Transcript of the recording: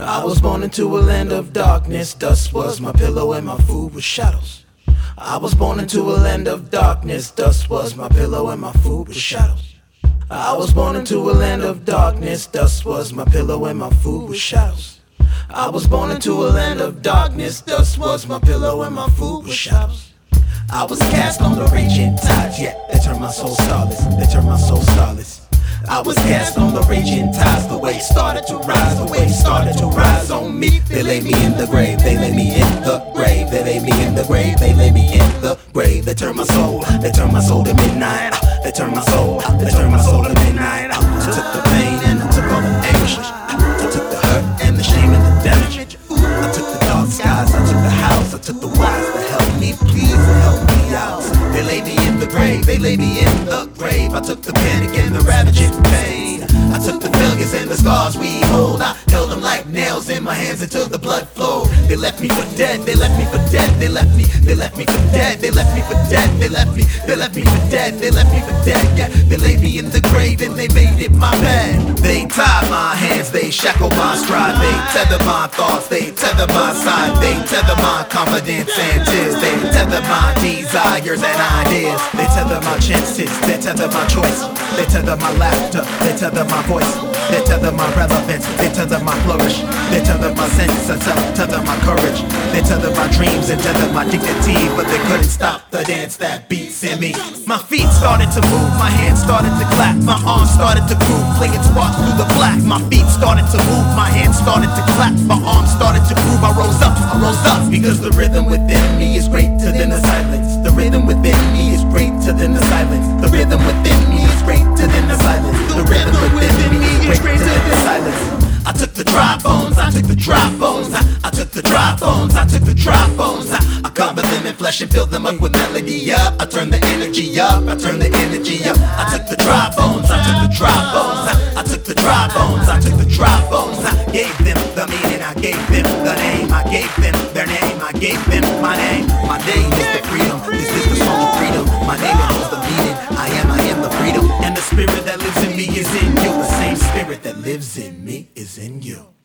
I was born into a land of darkness. Dust was my pillow and my food was shadows. I was born into a land of darkness. Dust was my pillow and my food was shadows. I was born into a land of darkness. Dust was my pillow and my food was shadows. I was born into a land of darkness. Dust was my pillow and my food was shadows. I was cast on the raging tides, yeah, they turned my soul starless. They turned my soul starless. I was cast on the raging tides, the way started to rise, the way started to rise on me. They lay me in the grave, they lay me in the grave, they lay me in the grave, they lay me in the grave. They turn my soul, they turn my soul to midnight. They turn my soul, they turn my soul to midnight. I took the pain and I took all the anguish. I took the hurt and the shame and the damage. I took the dark skies, I took the house, I took the wise to help me, please help me out. They lay me in the grave, they lay me in the grave. I took the panic and the ravaging pain. I took the failures and the scars we hold. I held them like nails in my hands until the blood flowed. They left me for dead, they left me for dead, they left me, they left me for dead, they left me for dead, they left me, they left me for dead, they left me for dead. Yeah, they laid me in the grave and they made it my bed. They tied my hands, they shackled my stride, they tethered my thoughts, they tethered my side, they tethered my confidence and tears, they tethered my desires and ideas, they tethered my chances, they tethered my choice, they tethered my laughter, they tethered my voice, they tethered my relevance, they tethered my flourish, they tethered my sense of self, tethered my courage, they tethered my dreams and tethered my dignity, but they couldn't stop the dance that beats in me. My feet started to move, my hands started to clap, my arms started to groove, flinging sparks through the black. My feet started to move, my hands started to clap, my arms started to groove. I rose up, I rose up, because the rhythm within me is greater than the within me is greater than the silence. The rhythm within me is greater than the silence. The rhythm within me is greater than the silence. I took the dry bones, I took the dry bones, I, I took the dry bones, I took the dry bones, I, I covered them in flesh and filled them up with melody up. I turned the energy up, I turned the energy up. I took the dry bones, I took the dry bones, I, I took the dry bones, I took the dry bones, is in you. The same spirit that lives in me is in you.